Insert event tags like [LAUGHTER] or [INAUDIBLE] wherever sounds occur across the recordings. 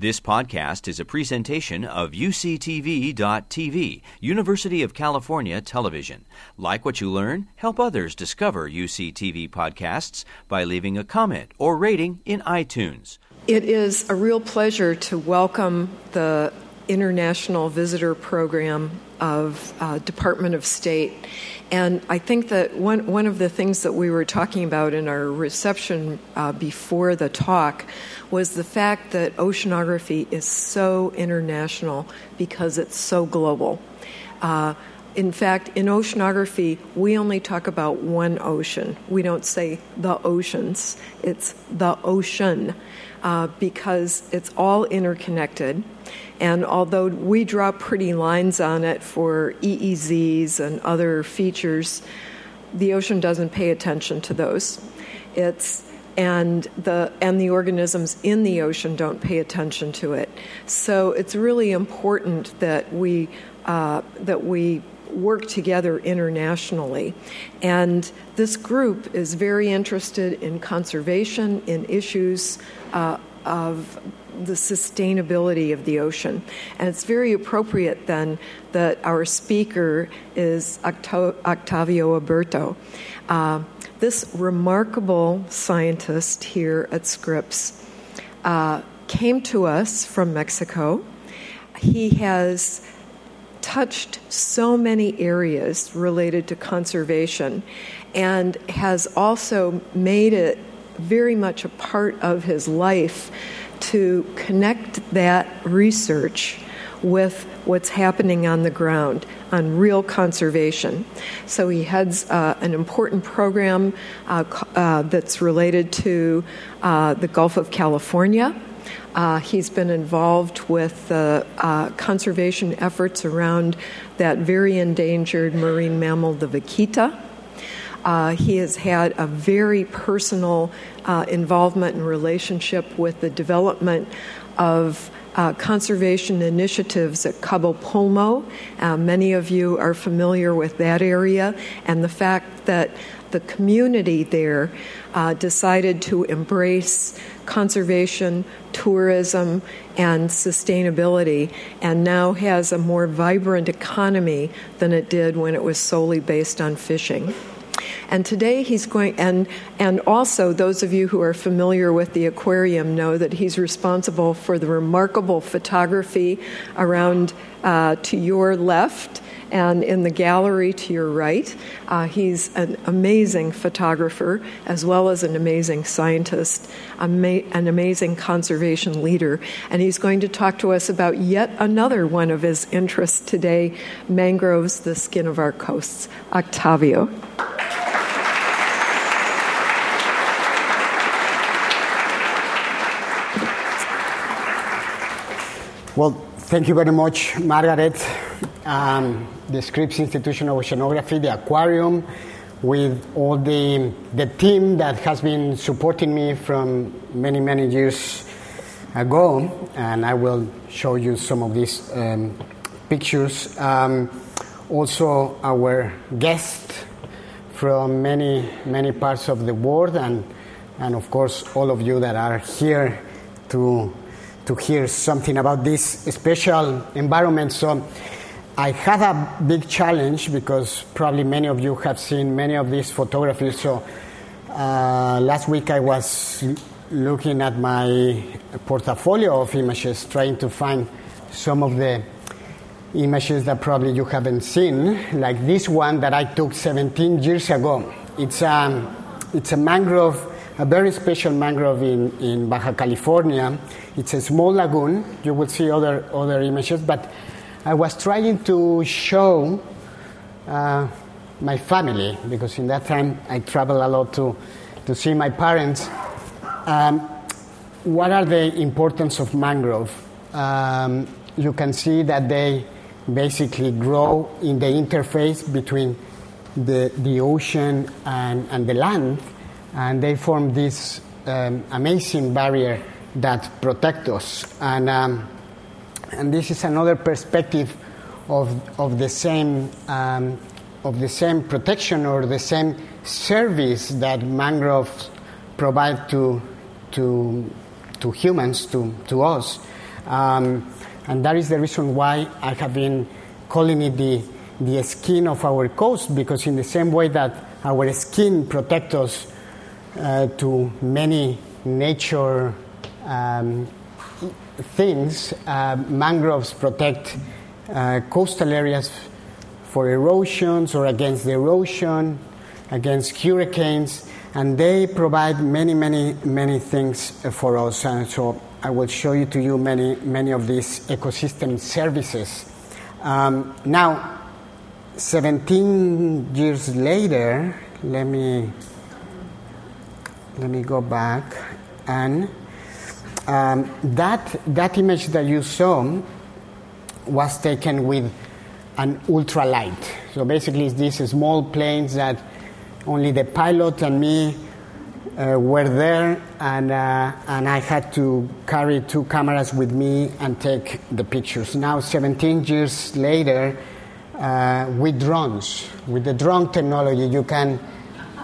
This podcast is a presentation of UCTV.tv, University of California Television. Like what you learn, help others discover UCTV podcasts by leaving a comment or rating in iTunes. It is a real pleasure to welcome the International Visitor Program of uh, Department of State. And I think that one, one of the things that we were talking about in our reception uh, before the talk was the fact that oceanography is so international because it's so global. Uh, in fact, in oceanography, we only talk about one ocean. We don't say the oceans, it's the ocean uh, because it's all interconnected. And although we draw pretty lines on it for EEZs and other features, the ocean doesn't pay attention to those. It's and the and the organisms in the ocean don't pay attention to it. So it's really important that we uh, that we work together internationally. And this group is very interested in conservation, in issues uh, of the sustainability of the ocean. And it's very appropriate then that our speaker is Octavio Aburto. Uh, this remarkable scientist here at Scripps uh, came to us from Mexico. He has touched so many areas related to conservation and has also made it very much a part of his life to connect that research with what's happening on the ground on real conservation. So he heads uh, an important program uh, uh, that's related to uh, the Gulf of California. Uh, he's been involved with uh, conservation efforts around that very endangered marine mammal, the vaquita. Uh, he has had a very personal uh, involvement and relationship with the development of uh, conservation initiatives at Cabo Pulmo. Uh, many of you are familiar with that area, and the fact that the community there uh, decided to embrace conservation, tourism, and sustainability, and now has a more vibrant economy than it did when it was solely based on fishing. And today he's going, and, and also those of you who are familiar with the aquarium know that he's responsible for the remarkable photography around uh, to your left and in the gallery to your right. Uh, he's an amazing photographer as well as an amazing scientist, ama- an amazing conservation leader, and he's going to talk to us about yet another one of his interests today mangroves, the skin of our coasts. Octavio. Well, thank you very much, Margaret. Um, the Scripps Institution of Oceanography, the aquarium, with all the, the team that has been supporting me from many, many years ago. And I will show you some of these um, pictures. Um, also, our guests from many, many parts of the world, and, and of course, all of you that are here to to hear something about this special environment. So I had a big challenge because probably many of you have seen many of these photographies. So uh, last week I was looking at my portfolio of images, trying to find some of the images that probably you haven't seen, like this one that I took 17 years ago. It's a, um, it's a mangrove a very special mangrove in, in Baja California. It's a small lagoon. You will see other, other images, but I was trying to show uh, my family because in that time I traveled a lot to, to see my parents. Um, what are the importance of mangrove? Um, you can see that they basically grow in the interface between the, the ocean and, and the land and they form this um, amazing barrier that protect us. And, um, and this is another perspective of, of, the same, um, of the same protection or the same service that mangroves provide to, to, to humans, to, to us. Um, and that is the reason why I have been calling it the, the skin of our coast, because in the same way that our skin protects us to many nature um, things, uh, mangroves protect uh, coastal areas for erosions or against the erosion, against hurricanes, and they provide many, many, many things for us. And so I will show you to you many, many of these ecosystem services. Um, now, 17 years later, let me let me go back and um, that that image that you saw was taken with an ultralight. So basically, it's these small planes that only the pilot and me uh, were there, and, uh, and I had to carry two cameras with me and take the pictures. Now, 17 years later, uh, with drones, with the drone technology, you can,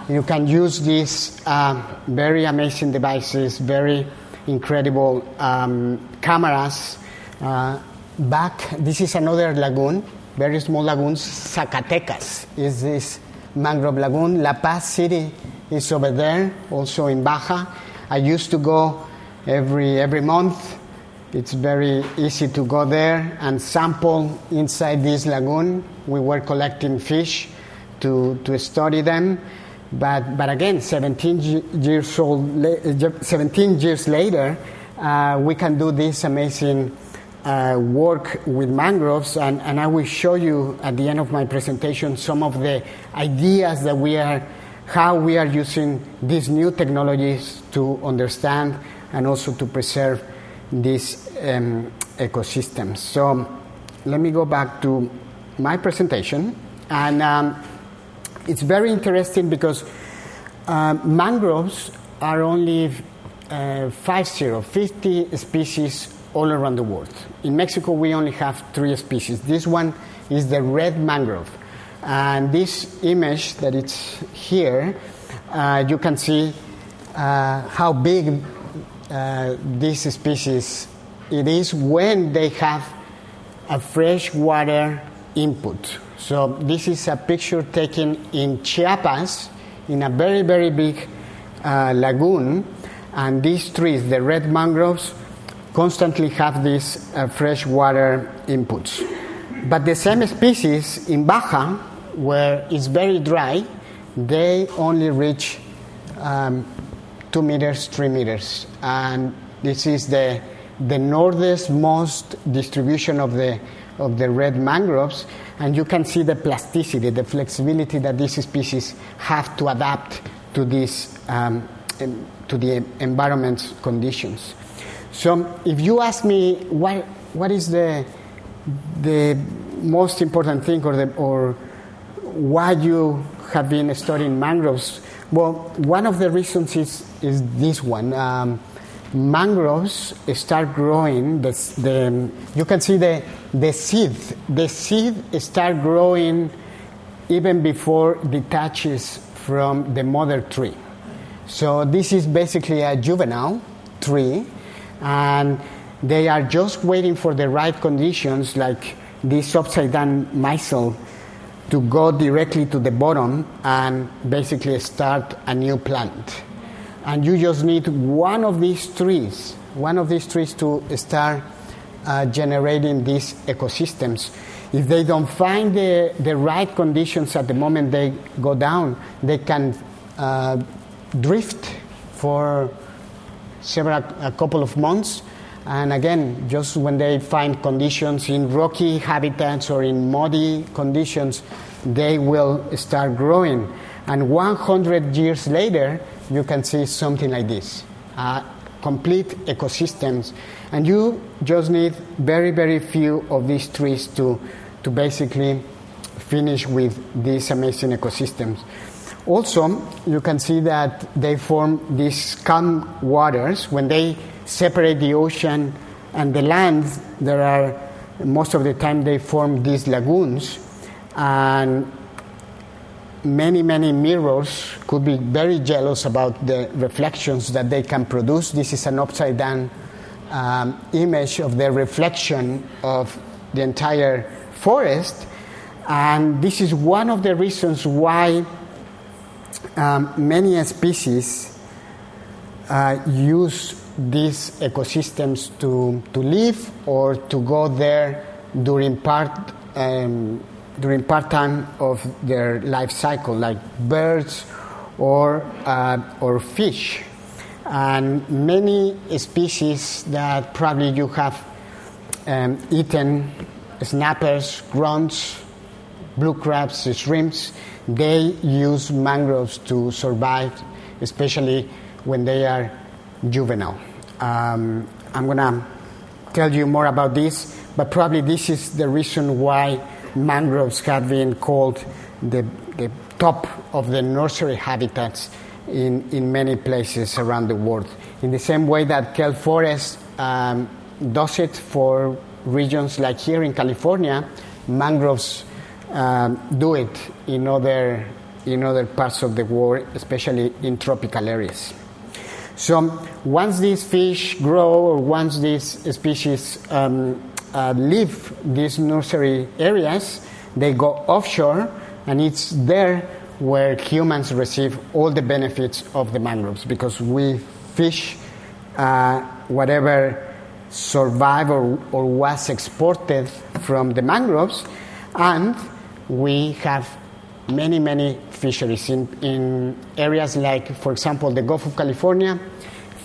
you can use these uh, very amazing devices, very incredible um, cameras. Uh, back, this is another lagoon, very small lagoon, Zacatecas is this mangrove lagoon. La Paz City is over there, also in Baja. I used to go every every month. It's very easy to go there and sample inside this lagoon. We were collecting fish to, to study them. But, but again, 17 years, old, 17 years later, uh, we can do this amazing uh, work with mangroves, and, and I will show you at the end of my presentation some of the ideas that we are how we are using these new technologies to understand and also to preserve these um, ecosystems. So let me go back to my presentation. And um, it's very interesting because uh, mangroves are only uh, 50, 50 species all around the world. In Mexico, we only have three species. This one is the red mangrove. And this image that it's here, uh, you can see uh, how big uh, this species it is when they have a freshwater input. So this is a picture taken in Chiapas in a very very big uh, lagoon, and these trees, the red mangroves, constantly have these uh, freshwater inputs. But the same species in Baja where it's very dry, they only reach um, two meters, three meters. And this is the, the northernmost distribution of the, of the red mangroves. And you can see the plasticity, the flexibility that these species have to adapt to, this, um, to the environment conditions. So if you ask me what, what is the, the most important thing or, the, or why you have been studying mangroves? Well, one of the reasons is, is this one. Um, mangroves start growing, the, the, you can see the, the seed. The seed start growing even before detaches from the mother tree. So this is basically a juvenile tree, and they are just waiting for the right conditions, like this upside down missile to go directly to the bottom and basically start a new plant. And you just need one of these trees, one of these trees to start uh, generating these ecosystems. If they don't find the, the right conditions at the moment they go down, they can uh, drift for several, a couple of months and again, just when they find conditions in rocky habitats or in muddy conditions, they will start growing. And 100 years later, you can see something like this uh, complete ecosystems. And you just need very, very few of these trees to, to basically finish with these amazing ecosystems. Also, you can see that they form these calm waters when they separate the ocean and the land, there are most of the time they form these lagoons, and many, many mirrors could be very jealous about the reflections that they can produce. This is an upside down um, image of the reflection of the entire forest. And this is one of the reasons why um, many species uh, use these ecosystems to, to live or to go there during part um, during part time of their life cycle, like birds or uh, or fish, and many species that probably you have um, eaten, snappers, grunts, blue crabs, shrimps, they use mangroves to survive, especially when they are juvenile. Um, I'm going to tell you more about this, but probably this is the reason why mangroves have been called the, the top of the nursery habitats in, in many places around the world. In the same way that kelp forest um, does it for regions like here in California, mangroves um, do it in other, in other parts of the world, especially in tropical areas. So once these fish grow or once these species um, uh, leave these nursery areas, they go offshore, and it's there where humans receive all the benefits of the mangroves because we fish uh, whatever survived or, or was exported from the mangroves, and we have many, many fisheries in, in areas like, for example, the Gulf of California.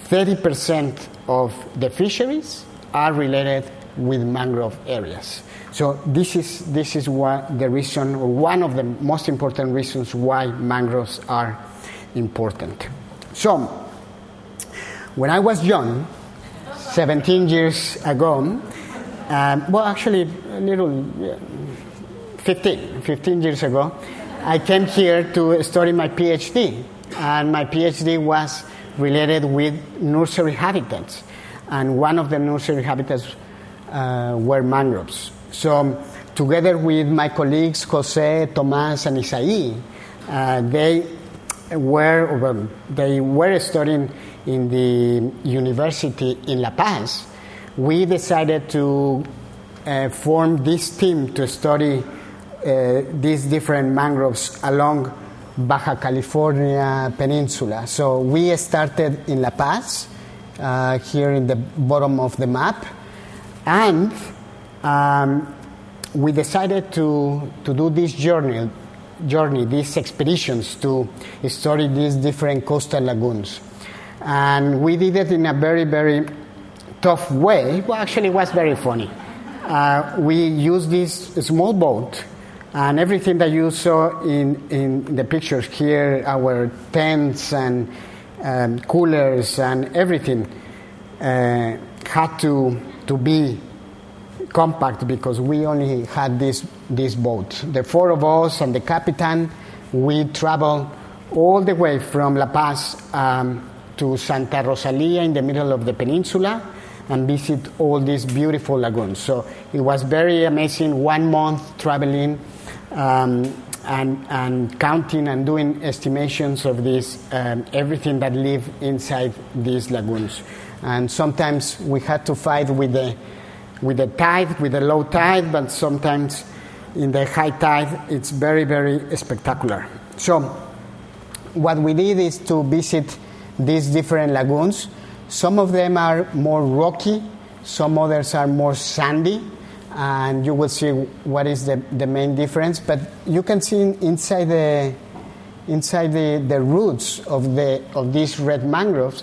30% of the fisheries are related with mangrove areas. So this is this is what the reason, or one of the most important reasons why mangroves are important. So when I was young, 17 years ago, um, well, actually a little, 15, 15 years ago, I came here to study my PhD, and my PhD was related with nursery habitats, and one of the nursery habitats uh, were mangroves. So, together with my colleagues Jose, Tomas, and Isai, uh, they were well, they were studying in the university in La Paz. We decided to uh, form this team to study uh, these different mangroves along Baja California Peninsula. So we started in La Paz, uh, here in the bottom of the map, and um, we decided to, to do this journey, journey, these expeditions to study these different coastal lagoons. And we did it in a very, very tough way. Well, actually, it was very funny. Uh, we used this small boat, and everything that you saw in, in the pictures here our tents and um, coolers and everything uh, had to, to be compact because we only had this, this boat. The four of us and the captain, we traveled all the way from La Paz um, to Santa Rosalia in the middle of the peninsula and visit all these beautiful lagoons. So it was very amazing. One month traveling um, and, and counting and doing estimations of this, um, everything that live inside these lagoons. And sometimes we had to fight with the with the tide, with the low tide, but sometimes in the high tide, it's very, very spectacular. So, what we did is to visit these different lagoons. Some of them are more rocky, some others are more sandy, and you will see what is the, the main difference. But you can see inside the inside the, the roots of the of these red mangroves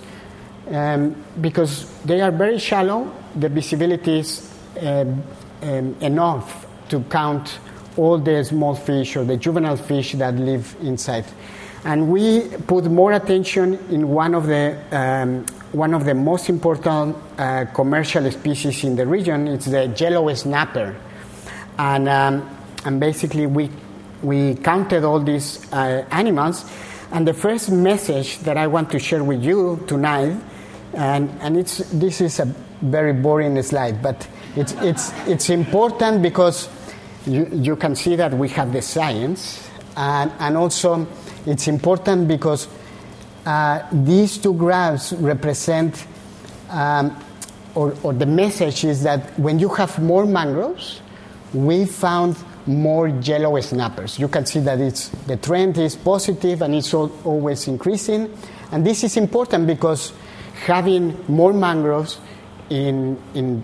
um, because they are very shallow. The visibility is um, um, enough to count all the small fish or the juvenile fish that live inside. And we put more attention in one of the um, one of the most important uh, commercial species in the region. It's the yellow snapper, and um, and basically we we counted all these uh, animals. And the first message that I want to share with you tonight, and and it's this is a very boring slide, but it's it's it's important because you you can see that we have the science, and and also it's important because uh, these two graphs represent um, or, or the message is that when you have more mangroves, we found more yellow snappers. You can see that it's, the trend is positive and it's all, always increasing. And this is important because having more mangroves in, in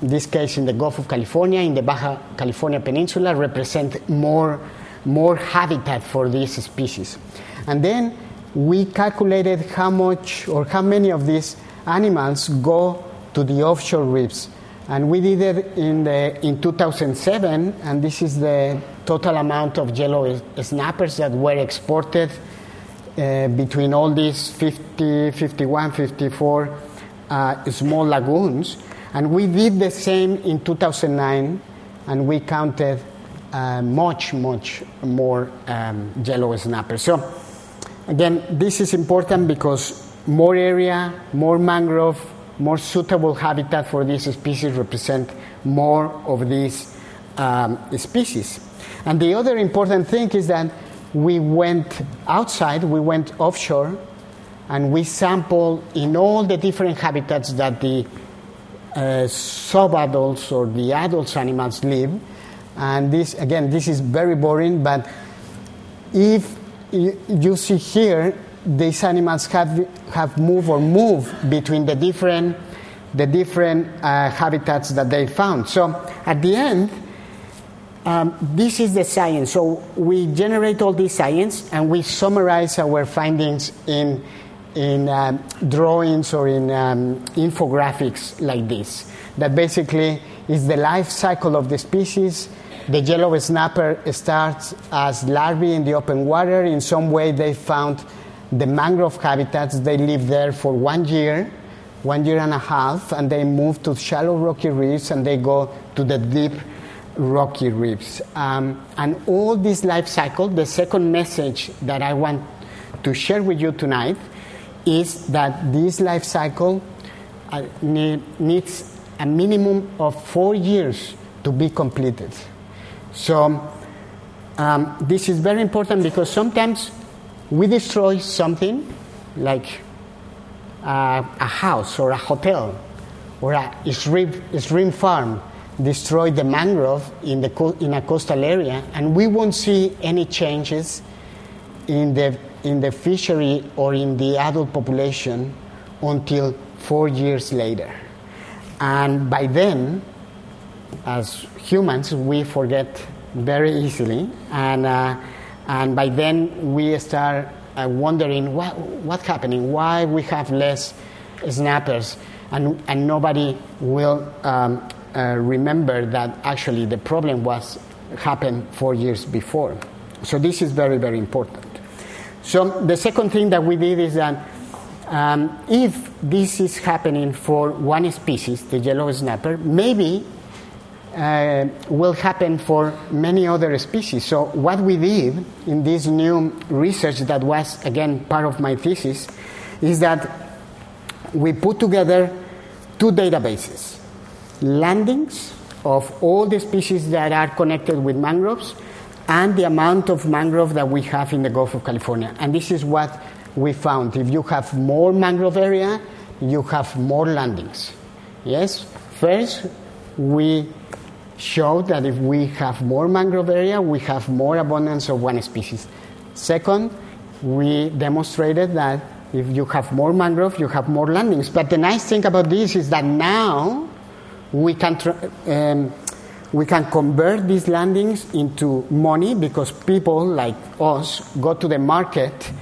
this case in the Gulf of California, in the Baja California Peninsula, represent more, more habitat for these species. And then we calculated how much or how many of these animals go to the offshore reefs. And we did it in, the, in 2007, and this is the total amount of yellow snappers that were exported uh, between all these 50, 51, 54 uh, small lagoons. And we did the same in 2009, and we counted uh, much, much more um, yellow snappers. So, again, this is important because more area, more mangrove, more suitable habitat for these species represent more of these um, species. And the other important thing is that we went outside, we went offshore, and we sampled in all the different habitats that the uh, subadults or the adult animals live. And this, again, this is very boring, but if you, see here, these animals have, have moved or moved between the different, the different uh, habitats that they found. So at the end, um, this is the science. So we generate all this science and we summarize our findings in, in um, drawings or in um, infographics like this. That basically is the life cycle of the species. The yellow snapper starts as larvae in the open water. In some way, they found the mangrove habitats, they live there for one year, one year and a half, and they move to shallow rocky reefs and they go to the deep rocky reefs. Um, and all this life cycle, the second message that I want to share with you tonight is that this life cycle uh, need, needs a minimum of four years to be completed. So, um, this is very important because sometimes we destroy something like uh, a house or a hotel or a shrimp, shrimp farm, destroy the mangrove in, the co- in a coastal area, and we won't see any changes in the, in the fishery or in the adult population until four years later. And by then, as humans, we forget very easily, and uh, and by then we start uh, wondering what, what's happening, why we have less snappers, and, and nobody will um, uh, remember that actually the problem was happened four years before. So this is very, very important. So the second thing that we did is that um, if this is happening for one species, the yellow snapper, maybe uh, will happen for many other species. So, what we did in this new research that was, again, part of my thesis, is that we put together two databases landings of all the species that are connected with mangroves and the amount of mangrove that we have in the Gulf of California. And this is what we found. If you have more mangrove area, you have more landings. Yes? First, we showed that if we have more mangrove area, we have more abundance of one species. Second, we demonstrated that if you have more mangrove, you have more landings. But the nice thing about this is that now we can, um, we can convert these landings into money because people like us go to the market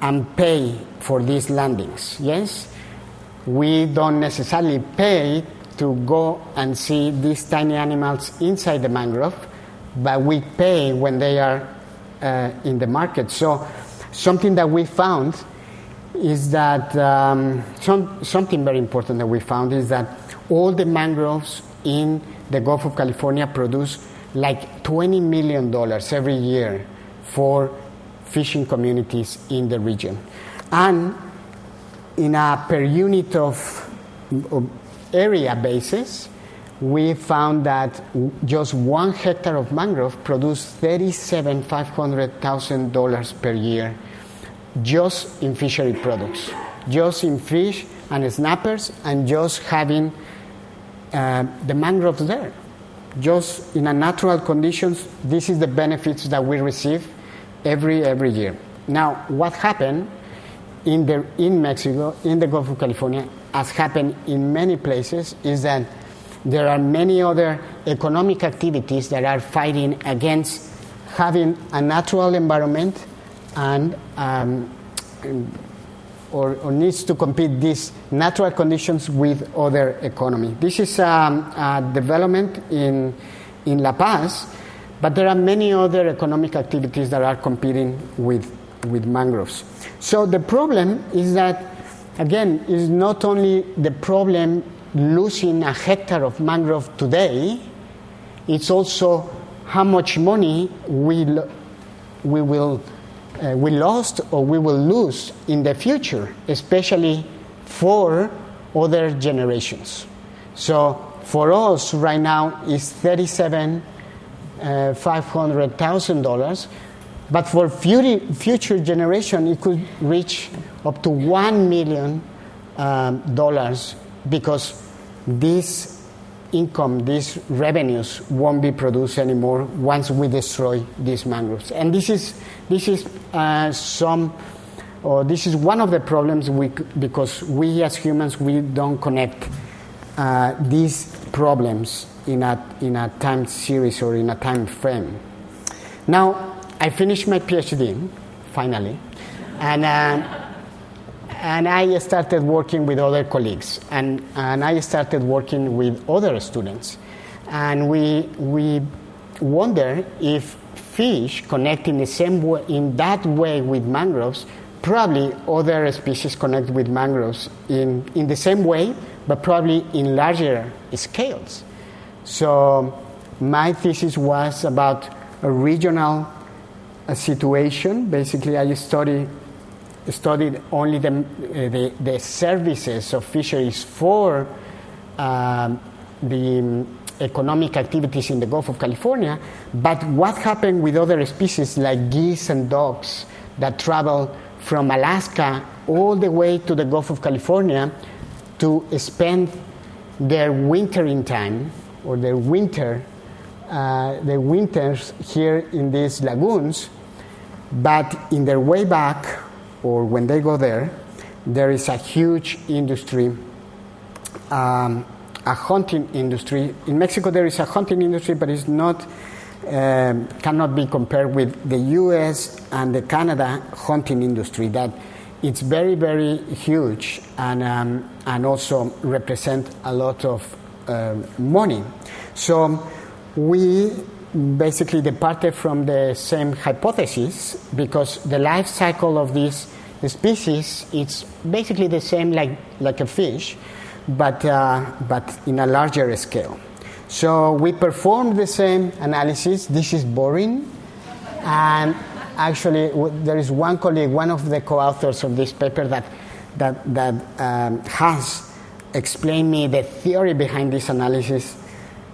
and pay for these landings. Yes? We don't necessarily pay to go and see these tiny animals inside the mangrove, but we pay when they are uh, in the market. So, something that we found is that um, some, something very important that we found is that all the mangroves in the Gulf of California produce like $20 million every year for fishing communities in the region. And in a per unit of, area basis, we found that just one hectare of mangrove produced thirty-seven five hundred thousand dollars per year, just in fishery products, just in fish and snappers and just having uh, the mangroves there. Just in a natural conditions, this is the benefits that we receive every every year. Now, what happened in the in Mexico, in the Gulf of California, as happened in many places, is that there are many other economic activities that are fighting against having a natural environment and um, or, or, needs to compete these natural conditions with other economy. This is um, a development in, in La Paz, but there are many other economic activities that are competing with, with mangroves. So the problem is that, again, is not only the problem losing a hectare of mangrove today, it's also how much money we, we will uh, we lost or we will lose in the future, especially for other generations. So for us right now is thirty-seven uh, five hundred thousand dollars, but for future generation it could reach up to one million um, dollars because this income, these revenues won't be produced anymore once we destroy these mangroves. And this is, this is uh, some, or this is one of the problems we, because we as humans, we don't connect uh, these problems in a, in a time series or in a time frame. Now, I finished my PhD, finally, and uh, and I started working with other colleagues, and, and I started working with other students. And we, we wonder if fish connect in the same way, in that way with mangroves, probably other species connect with mangroves in, in the same way, but probably in larger scales. So my thesis was about a regional situation. Basically, I study studied only the, the, the, services of fisheries for um, the economic activities in the Gulf of California, but what happened with other species like geese and ducks that travel from Alaska all the way to the Gulf of California to spend their wintering time or their winter, uh, their winters here in these lagoons, but in their way back or when they go there, there is a huge industry, um, a hunting industry. In Mexico, there is a hunting industry, but it's not. Um, cannot be compared with the U.S. and the Canada hunting industry. That it's very, very huge and um, and also represent a lot of uh, money. So we basically departed from the same hypothesis because the life cycle of this species it's basically the same like, like a fish, but, uh, but in a larger scale. So we performed the same analysis. This is boring. And actually, there is one colleague, one of the co authors of this paper, that, that, that um, has explained me the theory behind this analysis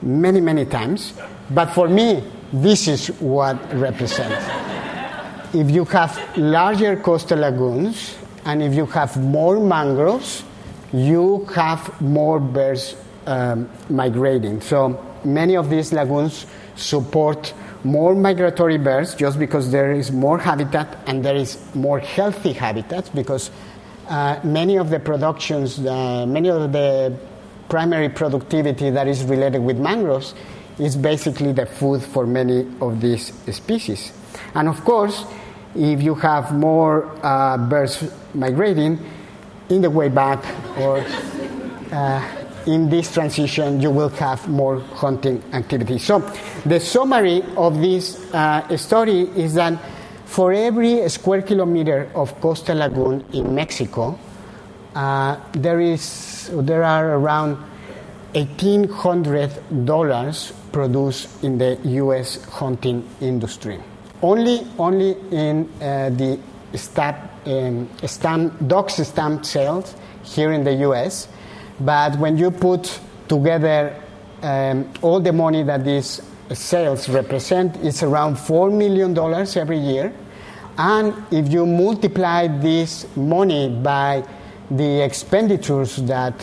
many, many times. But for me, this is what represents. if you have larger coastal lagoons and if you have more mangroves, you have more birds um, migrating. So many of these lagoons support more migratory birds just because there is more habitat and there is more healthy habitats because uh, many of the productions, uh, many of the primary productivity that is related with mangroves is basically the food for many of these species. And of course, if you have more uh, birds migrating in the way back or uh, in this transition, you will have more hunting activity. So, the summary of this uh, story is that for every square kilometer of coastal lagoon in Mexico, uh, there is there are around $1,800 produced in the U.S. hunting industry. Only, only in uh, the stamp, um, stamp, ducks stamp sales here in the U.S. But when you put together um, all the money that these sales represent, it's around four million dollars every year. And if you multiply this money by the expenditures that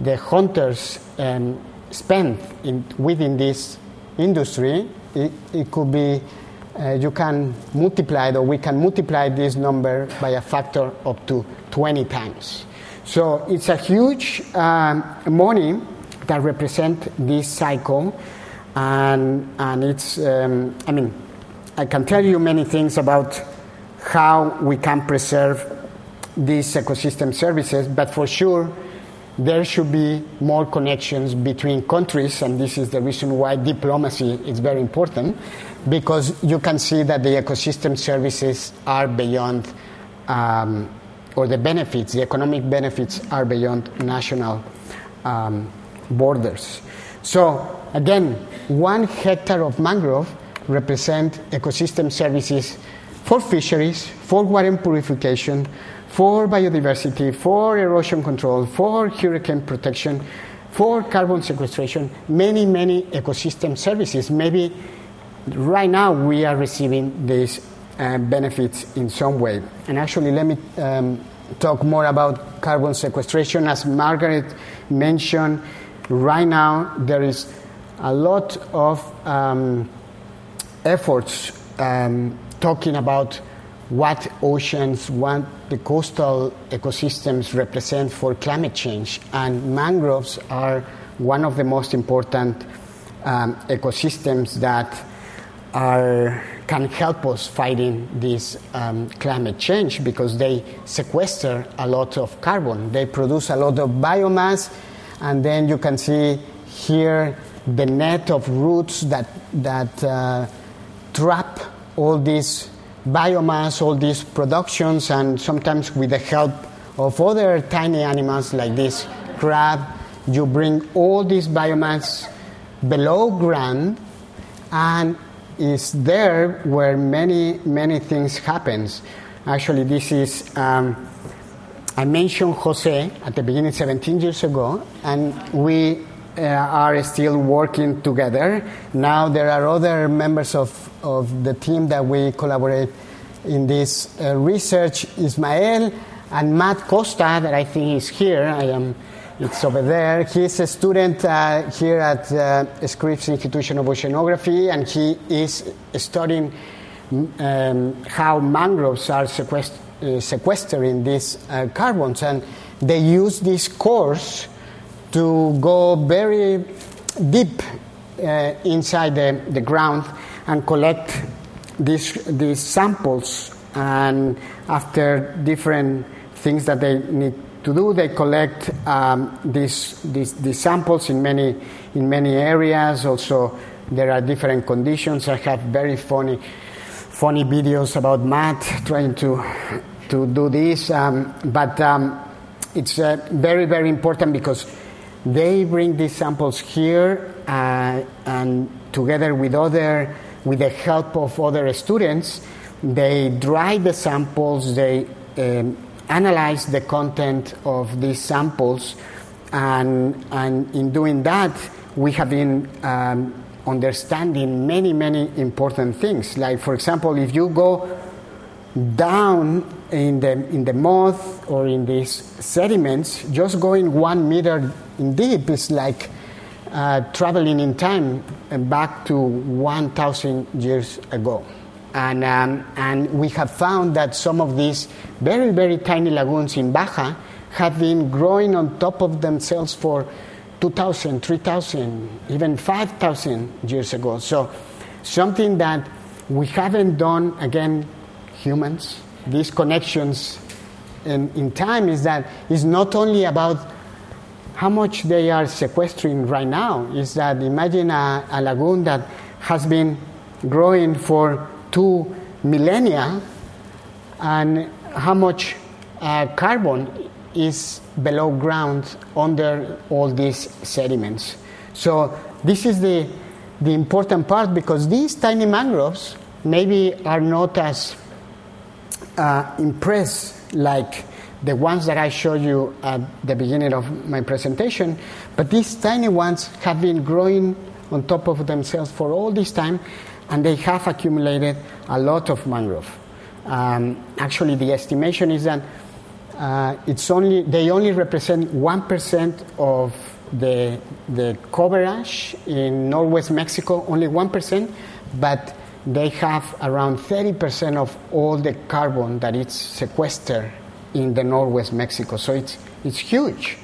the hunters um, spend in, within this industry, it, it could be uh, you can multiply it, or we can multiply this number by a factor up to 20 times. So it's a huge um, money that represent this cycle, and and it's um, I mean I can tell you many things about how we can preserve these ecosystem services, but for sure there should be more connections between countries, and this is the reason why diplomacy is very important, because you can see that the ecosystem services are beyond, um, or the benefits, the economic benefits are beyond national um, borders. So, again, one hectare of mangrove represent ecosystem services for fisheries, for water purification, for biodiversity, for erosion control, for hurricane protection, for carbon sequestration, many, many ecosystem services. Maybe right now we are receiving these uh, benefits in some way. And actually, let me um, talk more about carbon sequestration. As Margaret mentioned, right now there is a lot of um, efforts um, talking about what oceans, what the coastal ecosystems represent for climate change. And mangroves are one of the most important um, ecosystems that are, can help us fighting this um, climate change because they sequester a lot of carbon. They produce a lot of biomass, and then you can see here the net of roots that, that uh, trap all these biomass, all these productions, and sometimes with the help of other tiny animals like this crab, you bring all this biomass below ground and is there where many many things happens. Actually this is um, i mentioned jose at the beginning 17 years ago and we uh, are still working together. Now there are other members of, of the team that we collaborate in this uh, research, Ismael and Matt Costa, that I think is here. I am, it's over there. He's a student uh, here at uh, Scripps Institution of Oceanography, and he is studying um, how mangroves are sequest- uh, sequestering these uh, carbons. And they use this cores to go very deep uh, inside the, the ground and collect these, these samples. And after different things that they need to do, they collect um, these, these, these samples in many, in many areas. Also, there are different conditions. I have very funny, funny videos about Matt trying to, to do this. Um, but um, it's uh, very, very important because they bring these samples here uh, and together with other, with the help of other students, they dry the samples, they um, analyze the content of these samples, and, and in doing that, we have been um, understanding many, many important things. Like, for example, if you go down in the, in the mud or in these sediments, just going one meter deep is like uh, traveling in time and back to 1,000 years ago. And, um, and we have found that some of these very, very tiny lagoons in Baja have been growing on top of themselves for 2,000, 3,000, even 5,000 years ago. So, something that we haven't done, again, humans, these connections in, in time is that it's not only about how much they are sequestering right now. Is that imagine a, a lagoon that has been growing for two millennia and how much uh, carbon is below ground under all these sediments. So this is the, the important part because these tiny mangroves maybe are not as uh, impressed like the ones that I showed you at the beginning of my presentation, but these tiny ones have been growing on top of themselves for all this time, and they have accumulated a lot of mangrove. Um, actually, the estimation is that uh, it's only they only represent one percent of the the coverage in northwest Mexico, only one percent, but they have around 30% of all the carbon that is sequestered in the northwest Mexico. So it's it's huge.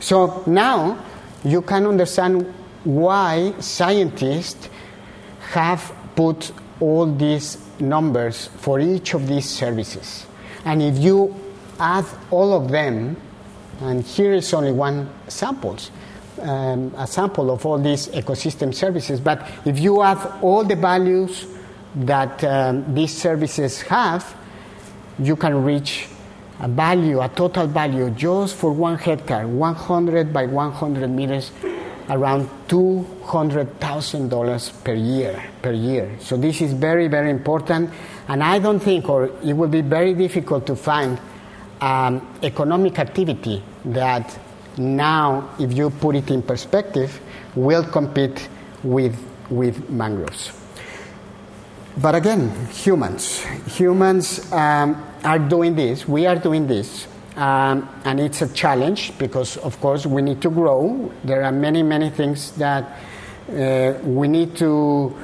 So now you can understand why scientists have put all these numbers for each of these services. And if you add all of them, and here is only one sample, um, a sample of all these ecosystem services, but if you add all the values that um, these services have, you can reach a value, a total value, just for one hectare, 100 by 100 meters, around $200,000 per year, per year. So this is very, very important. And I don't think, or it will be very difficult to find um, economic activity that now, if you put it in perspective, will compete with, with mangroves. But again, humans. Humans um, are doing this, we are doing this, um, and it's a challenge because, of course, we need to grow. There are many, many things that uh, we need to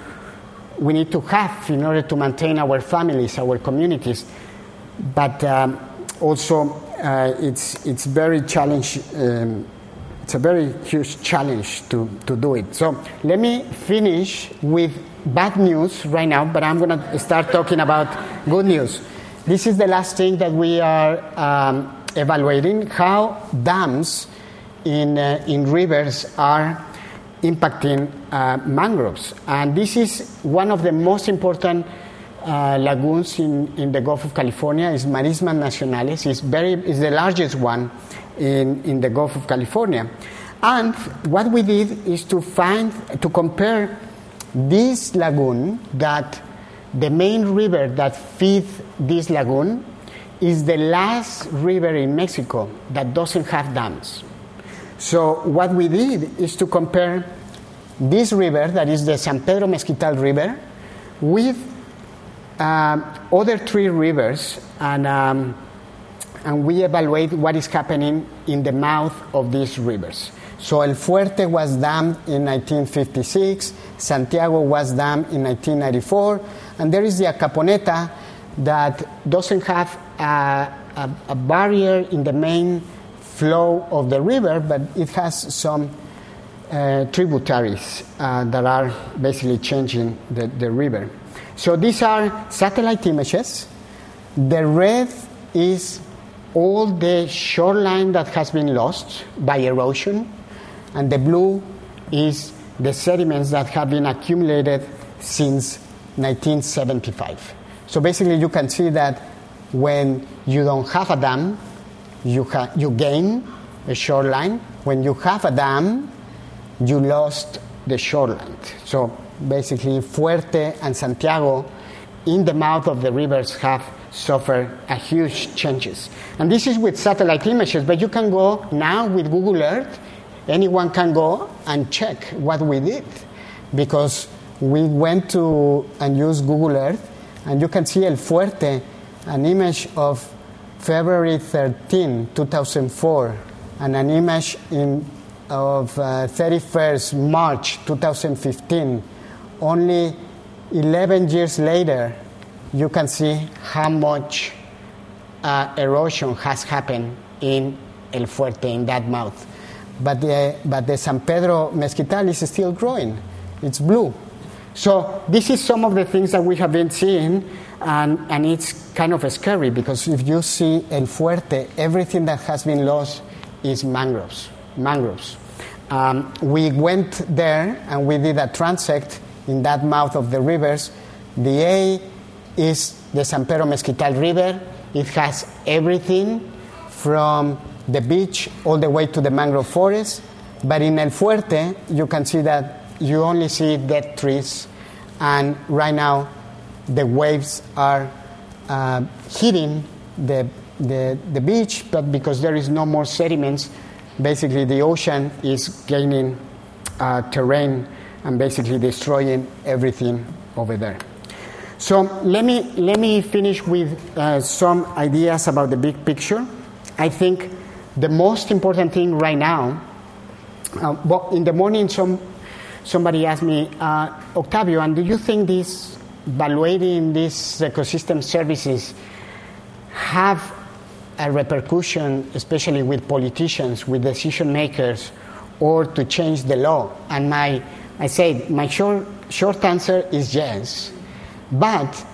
we need to have in order to maintain our families, our communities. But um, also, uh, it's it's very challenge. Um, it's a very huge challenge to, to do it. So let me finish with bad news right now, but I'm going to start talking about good news. This is the last thing that we are um, evaluating how dams in, uh, in rivers are impacting uh, mangroves. And this is one of the most important uh, lagoons in, in the Gulf of California is Marismas Nacionales. It's, very, it's the largest one in, in the Gulf of California. And what we did is to find, to compare this lagoon that the main river that feeds this lagoon is the last river in Mexico that doesn't have dams. So what we did is to compare this river, that is the San Pedro Mezquital River, with um, other three rivers, and, um, and we evaluate what is happening in the mouth of these rivers. So El Fuerte was dammed in 1956, Santiago was dammed in 1994, and there is the Acaponeta that doesn't have a, a, a barrier in the main flow of the river, but it has some uh, tributaries uh, that are basically changing the, the river. So these are satellite images. The red is all the shoreline that has been lost by erosion, and the blue is the sediments that have been accumulated since 1975. So basically, you can see that when you don't have a dam, you, ha- you gain a shoreline. When you have a dam, you lost the shoreline. So basically, Fuerte and Santiago, in the mouth of the rivers, have suffered a huge changes. And this is with satellite images, but you can go now with Google Earth. Anyone can go and check what we did because we went to and used Google Earth, and you can see El Fuerte, an image of February 13, 2004, and an image in, of uh, 31st March 2015. Only 11 years later, you can see how much uh, erosion has happened in El Fuerte, in that mouth. But the, but the San Pedro Mezquital is still growing. It's blue. So this is some of the things that we have been seeing, and, and it's kind of scary because if you see El Fuerte, everything that has been lost is mangroves. Mangroves. Um, we went there and we did a transect in that mouth of the rivers. The A is the San Pedro Mezquital River. It has everything from the beach all the way to the mangrove forest. But in El Fuerte, you can see that you only see dead trees, and right now the waves are uh, hitting the, the, the beach, but because there is no more sediments, basically the ocean is gaining uh, terrain and basically destroying everything over there. So let me, let me finish with uh, some ideas about the big picture. I think the most important thing right now, uh, in the morning, some, somebody asked me, uh, Octavio, and do you think this evaluating these ecosystem services have a repercussion, especially with politicians, with decision makers, or to change the law? And my, I said, my short, short answer is yes, but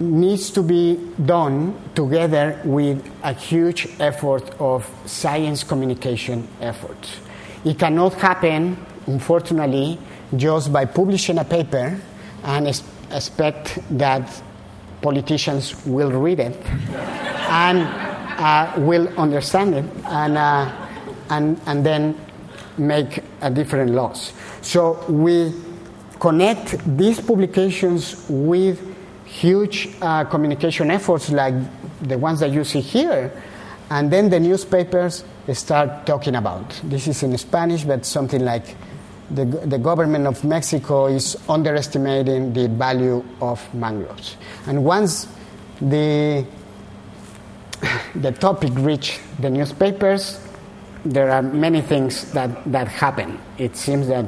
needs to be done together with a huge effort of science communication efforts. It cannot happen, unfortunately, just by publishing a paper and expect that politicians will read it [LAUGHS] and uh, will understand it and, uh, and, and then make a different laws. So we connect these publications with huge uh, communication efforts like the ones that you see here, and then the newspapers start talking about. This is in Spanish, but something like the, the government of Mexico is underestimating the value of mangroves. And once the, [LAUGHS] the topic reached the newspapers, there are many things that, that happen. It seems that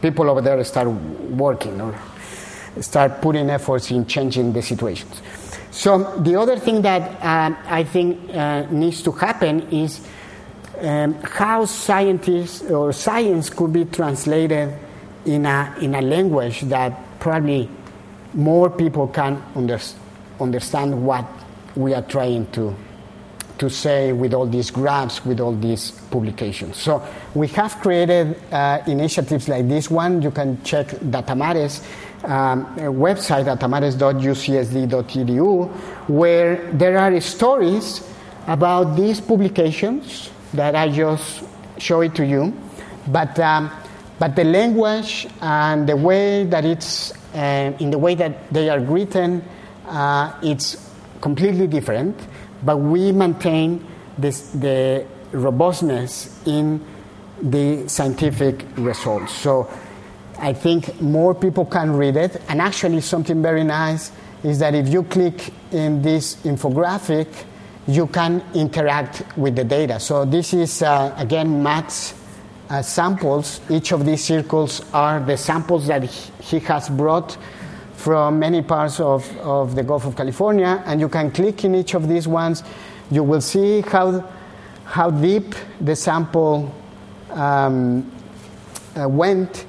people over there start working or start putting efforts in changing the situations. So, the other thing that uh, I think uh, needs to happen is um, how scientists or science could be translated in a, in a language that probably more people can under, understand what we are trying to, to say with all these graphs, with all these publications. So we have created uh, initiatives like this one. You can check Datamares um, website, datamares.ucsd.edu, where there are stories about these publications that I just show it to you. But, um, but the language and the way that it's, uh, in the way that they are written, uh, it's completely different. But we maintain this, the robustness in the scientific results. So I think more people can read it. And actually, something very nice is that if you click in this infographic, you can interact with the data. So this is, uh, again, Matt's uh, samples. Each of these circles are the samples that he has brought from many parts of, of the Gulf of California, and you can click in each of these ones. You will see how, how deep the sample um, uh, went,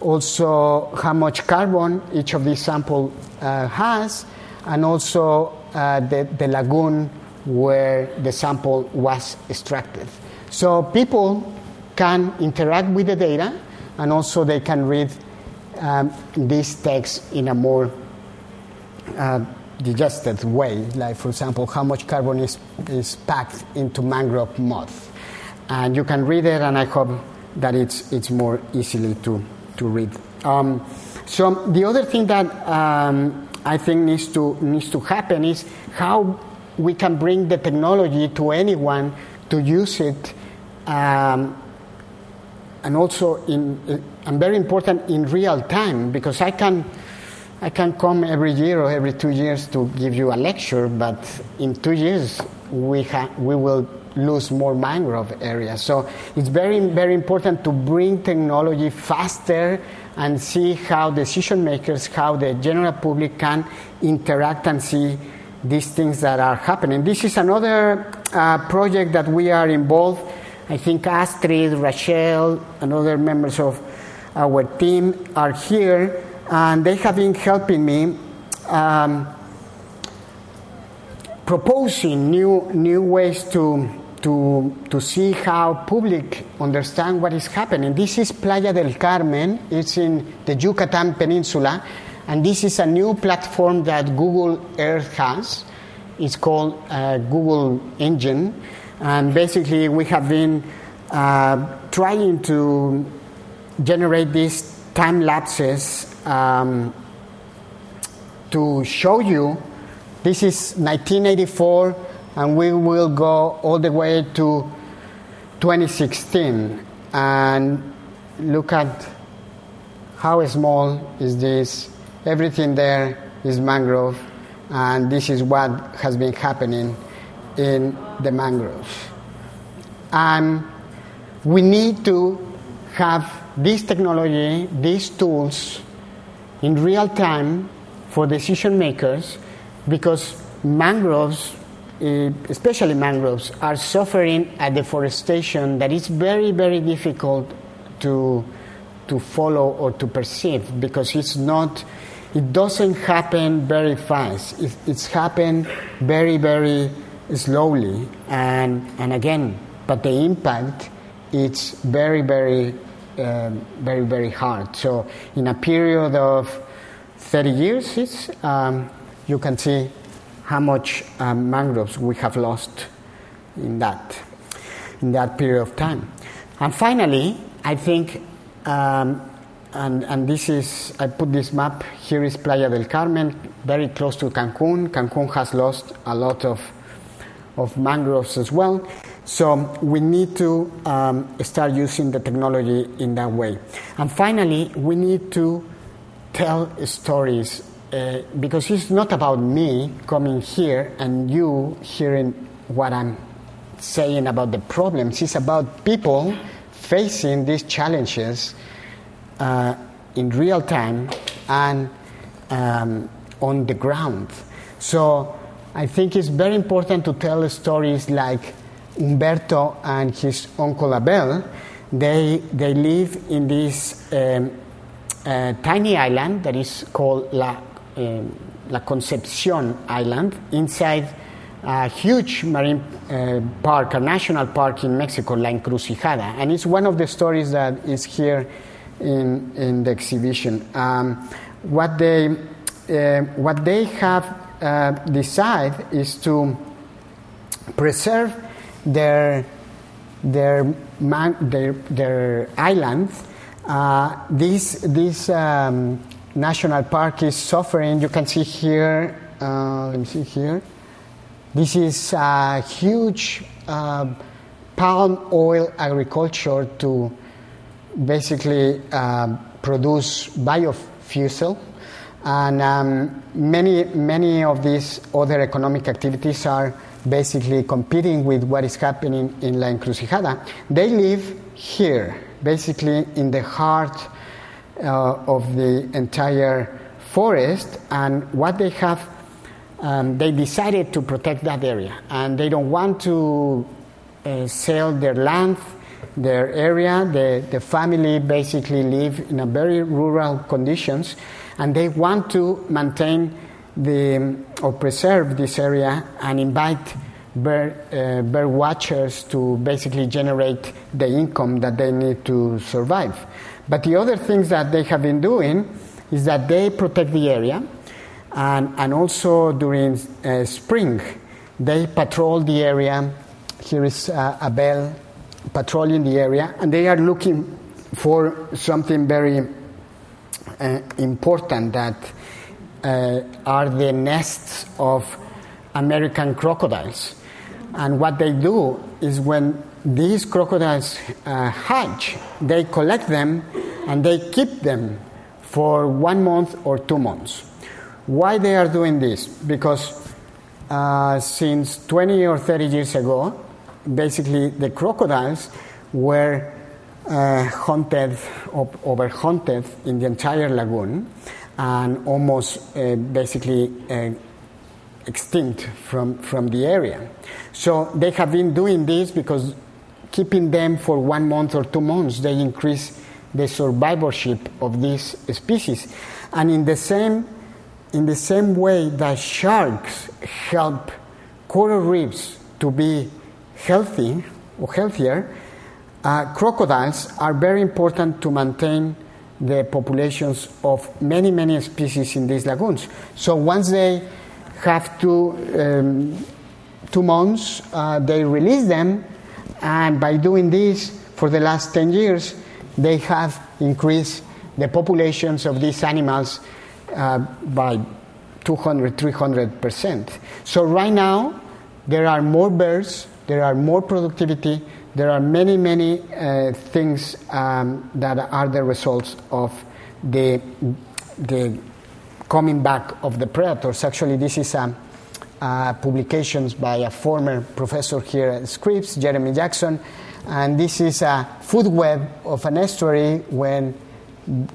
also how much carbon each of these samples uh, has, and also uh, the, the lagoon where the sample was extracted. So people can interact with the data and also they can read um, this text in a more uh, digested way, like, for example, how much carbon is, is packed into mangrove moss. And you can read it, and I hope that it's, it's more easily to, to read. Um, so the other thing that um, I think needs to, needs to happen is how we can bring the technology to anyone to use it, um, and also in and very important in real time because I can I can come every year or every two years to give you a lecture, but in two years we ha- we will lose more mangrove areas. So it's very very important to bring technology faster and see how decision makers, how the general public can interact and see these things that are happening. This is another uh, project that we are involved. I think Astrid, Rachel, and other members of our team are here, and they have been helping me um, proposing new new ways to to to see how public understand what is happening. This is Playa del Carmen. It's in the Yucatan Peninsula and this is a new platform that Google Earth has. It's called uh, Google Engine. And basically, we have been uh, trying to generate these time lapses um, to show you. This is 1984, and we will go all the way to 2016 and look at how small is this Everything there is mangrove, and this is what has been happening in the mangroves. And we need to have this technology, these tools in real time for decision makers because mangroves, eh, especially mangroves, are suffering a deforestation that is very, very difficult to, to follow or to perceive because it's not, it doesn't happen very fast. It, it's happened very, very slowly. And, and again, but the impact it's very, very, um, very, very hard. So in a period of 30 years, um, you can see how much um, mangroves we have lost in that, in that period of time. And finally, I think, um, and, and this is, I put this map, here is Playa del Carmen, very close to Cancun. Cancun has lost a lot of, of mangroves as well. So we need to um, start using the technology in that way. And finally, we need to tell stories uh, because it's not about me coming here and you hearing what I'm saying about the problems. It's about people facing these challenges uh, in real time and um, on the ground. So I think it's very important to tell stories like Umberto and his uncle Abel, they, they live in this um, uh, tiny island that is called La, um, La Concepcion Island inside a huge marine uh, park, a national park in Mexico, La Encrucijada. And it's one of the stories that is here in, in the exhibition. Um, what, they, uh, what they have uh, decided is to preserve their their man, their their islands. Uh, this this um, national park is suffering. You can see here. Uh, let me see here. This is a huge uh, palm oil agriculture to basically uh, produce biofuel. And um, many many of these other economic activities are basically competing with what is happening in La Encrucijada. They live here, basically in the heart uh, of the entire forest, and what they have, um, they decided to protect that area, and they don't want to uh, sell their land, their area. The, the family basically live in a very rural conditions, and they want to maintain the, or preserve this area and invite bird, uh, bird watchers to basically generate the income that they need to survive. But the other things that they have been doing is that they protect the area and, and also during uh, spring they patrol the area. Here is uh, Abel patrolling the area and they are looking for something very uh, important that uh, are the nests of American crocodiles. And what they do is when these crocodiles uh, hatch, they collect them and they keep them for one month or two months. Why they are doing this? Because uh, since 20 or 30 years ago, basically the crocodiles were uh, hunted, over hunted in the entire lagoon and almost uh, basically uh, extinct from, from the area. So they have been doing this because keeping them for one month or two months, they increase the survivorship of this species. And in the same, in the same way that sharks help coral reefs to be healthy or healthier, uh, crocodiles are very important to maintain the populations of many, many species in these lagoons. So once they have two, um, two months, uh, they release them, and by doing this for the last 10 years, they have increased the populations of these animals uh, by 200, 300 percent. So right now, there are more birds, there are more productivity, there are many, many uh, things um, that are the results of the, the coming back of the predators. Actually, this is a, uh, publications by a former professor here at Scripps, Jeremy Jackson. And this is a food web of an estuary when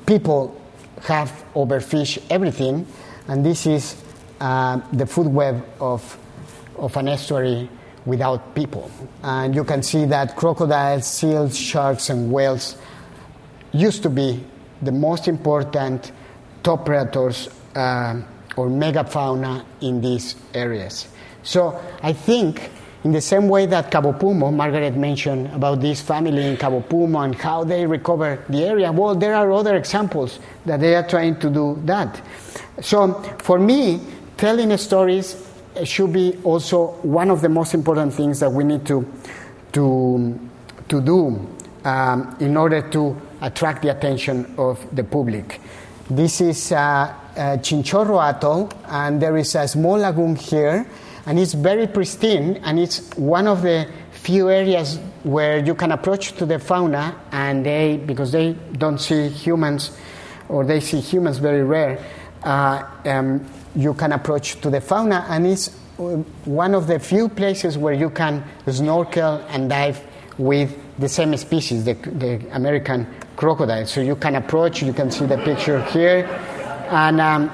people have overfished everything. And this is uh, the food web of, of an estuary without people. And you can see that crocodiles, seals, sharks, and whales used to be the most important top predators uh, or megafauna in these areas. So I think, in the same way that Cabo Pumo, Margaret mentioned about this family in Cabo Pumo and how they recover the area, well, there are other examples that they are trying to do that. So for me, telling stories should be also one of the most important things that we need to, to, to do um, in order to attract the attention of the public. This is uh, uh, Chinchorro Atoll, and there is a small lagoon here, and it's very pristine, and it's one of the few areas where you can approach to the fauna, and they, because they don't see humans, or they see humans very rare, uh, um, you can approach to the fauna, and it's uh, one of the few places where you can snorkel and dive with the same species, the, the American crocodile. So you can approach, you can see the picture here. And, um,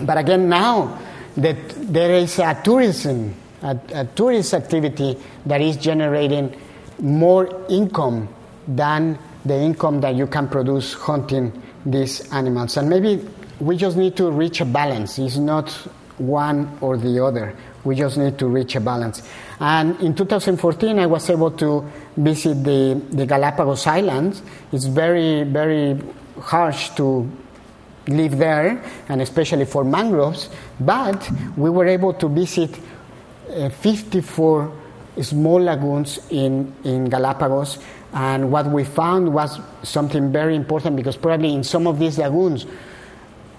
but again, now that there is a tourism, a, a tourist activity that is generating more income than the income that you can produce hunting these animals. And maybe we just need to reach a balance. It's not one or the other. We just need to reach a balance. And in 2014, I was able to visit the, the Galapagos Islands. It's very, very harsh to live there, and especially for mangroves, but we were able to visit uh, 54 small lagoons in, in Galapagos. And what we found was something very important because probably in some of these lagoons,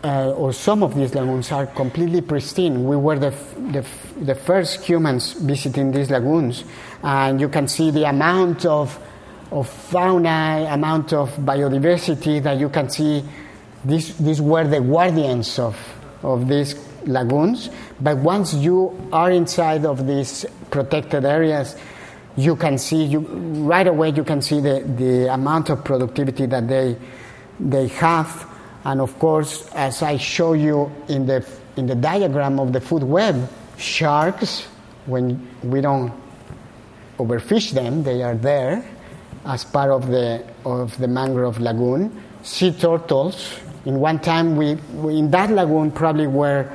uh, or some of these lagoons are completely pristine. We were the, the, the, first humans visiting these lagoons, and you can see the amount of, of fauna, amount of biodiversity that you can see. These, these were the guardians of, of these lagoons, but once you are inside of these protected areas, you can see you right away you can see the, the amount of productivity that they they have and of course, as I show you in the, in the diagram of the food web, sharks, when we don't overfish them, they are there as part of the, of the mangrove lagoon. Sea turtles, in one time, we, we in that lagoon probably were,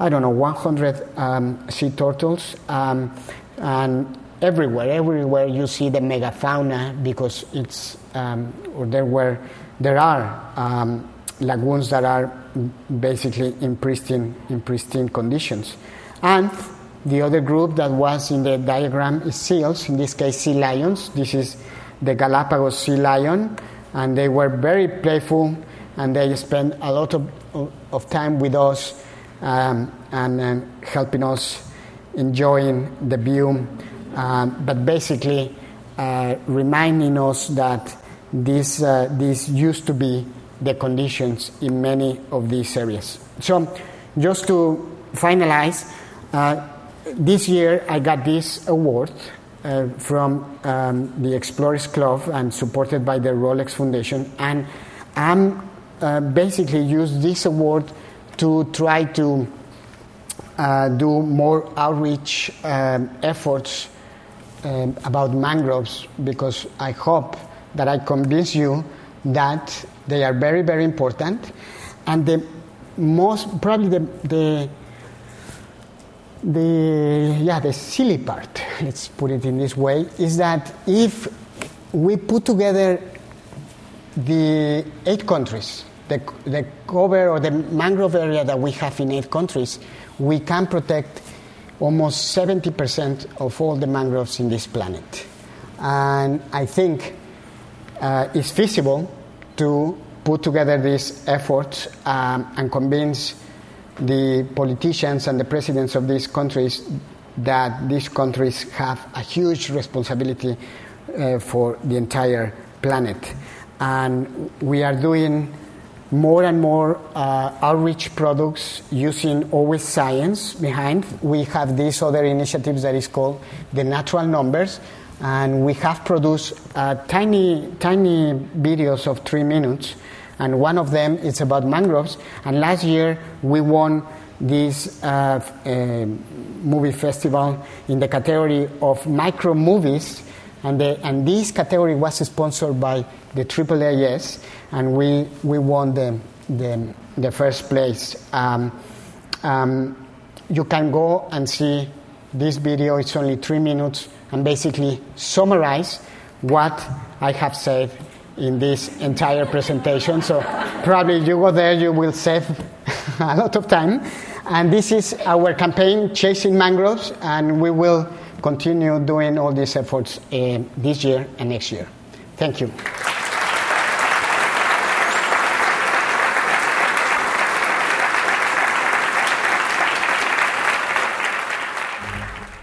I don't know, 100 um, sea turtles. Um, and everywhere, everywhere you see the megafauna because it's, um, or there were, there are um, lagoons that are basically in pristine, in pristine conditions. And the other group that was in the diagram is seals, in this case, sea lions. This is the Galapagos sea lion, and they were very playful and they spent a lot of, of time with us um, and, and, helping us enjoying the view, um, but basically uh, reminding us that this, uh, this used to be the conditions in many of these areas. So, just to finalize, uh, this year I got this award uh, from um, the Explorers Club and supported by the Rolex Foundation, and I'm uh, basically use this award to try to uh, do more outreach um, efforts um, about mangroves because I hope that I convince you that they are very, very important. And the most, probably the, the, the, yeah, the silly part, [LAUGHS] let's put it in this way, is that if we put together the eight countries, the, the cover or the mangrove area that we have in eight countries, we can protect almost 70% of all the mangroves in this planet. And I think uh, it's feasible to put together these efforts um, and convince the politicians and the presidents of these countries that these countries have a huge responsibility uh, for the entire planet. And we are doing more and more uh, outreach products using always science behind. We have these other initiatives that is called the natural numbers, and we have produced uh, tiny, tiny videos of three minutes, and one of them is about mangroves. And last year we won this uh, uh, movie festival in the category of micro movies, and, the, and this category was sponsored by the AAAS, and we, we won the, the, the first place. Um, um, you can go and see this video, it's only three minutes, and basically summarize what I have said in this entire presentation. So probably you go there, you will save [LAUGHS] a lot of time. And this is our campaign, Chasing Mangroves, and we will continue doing all these efforts uh, this year and next year. Thank you.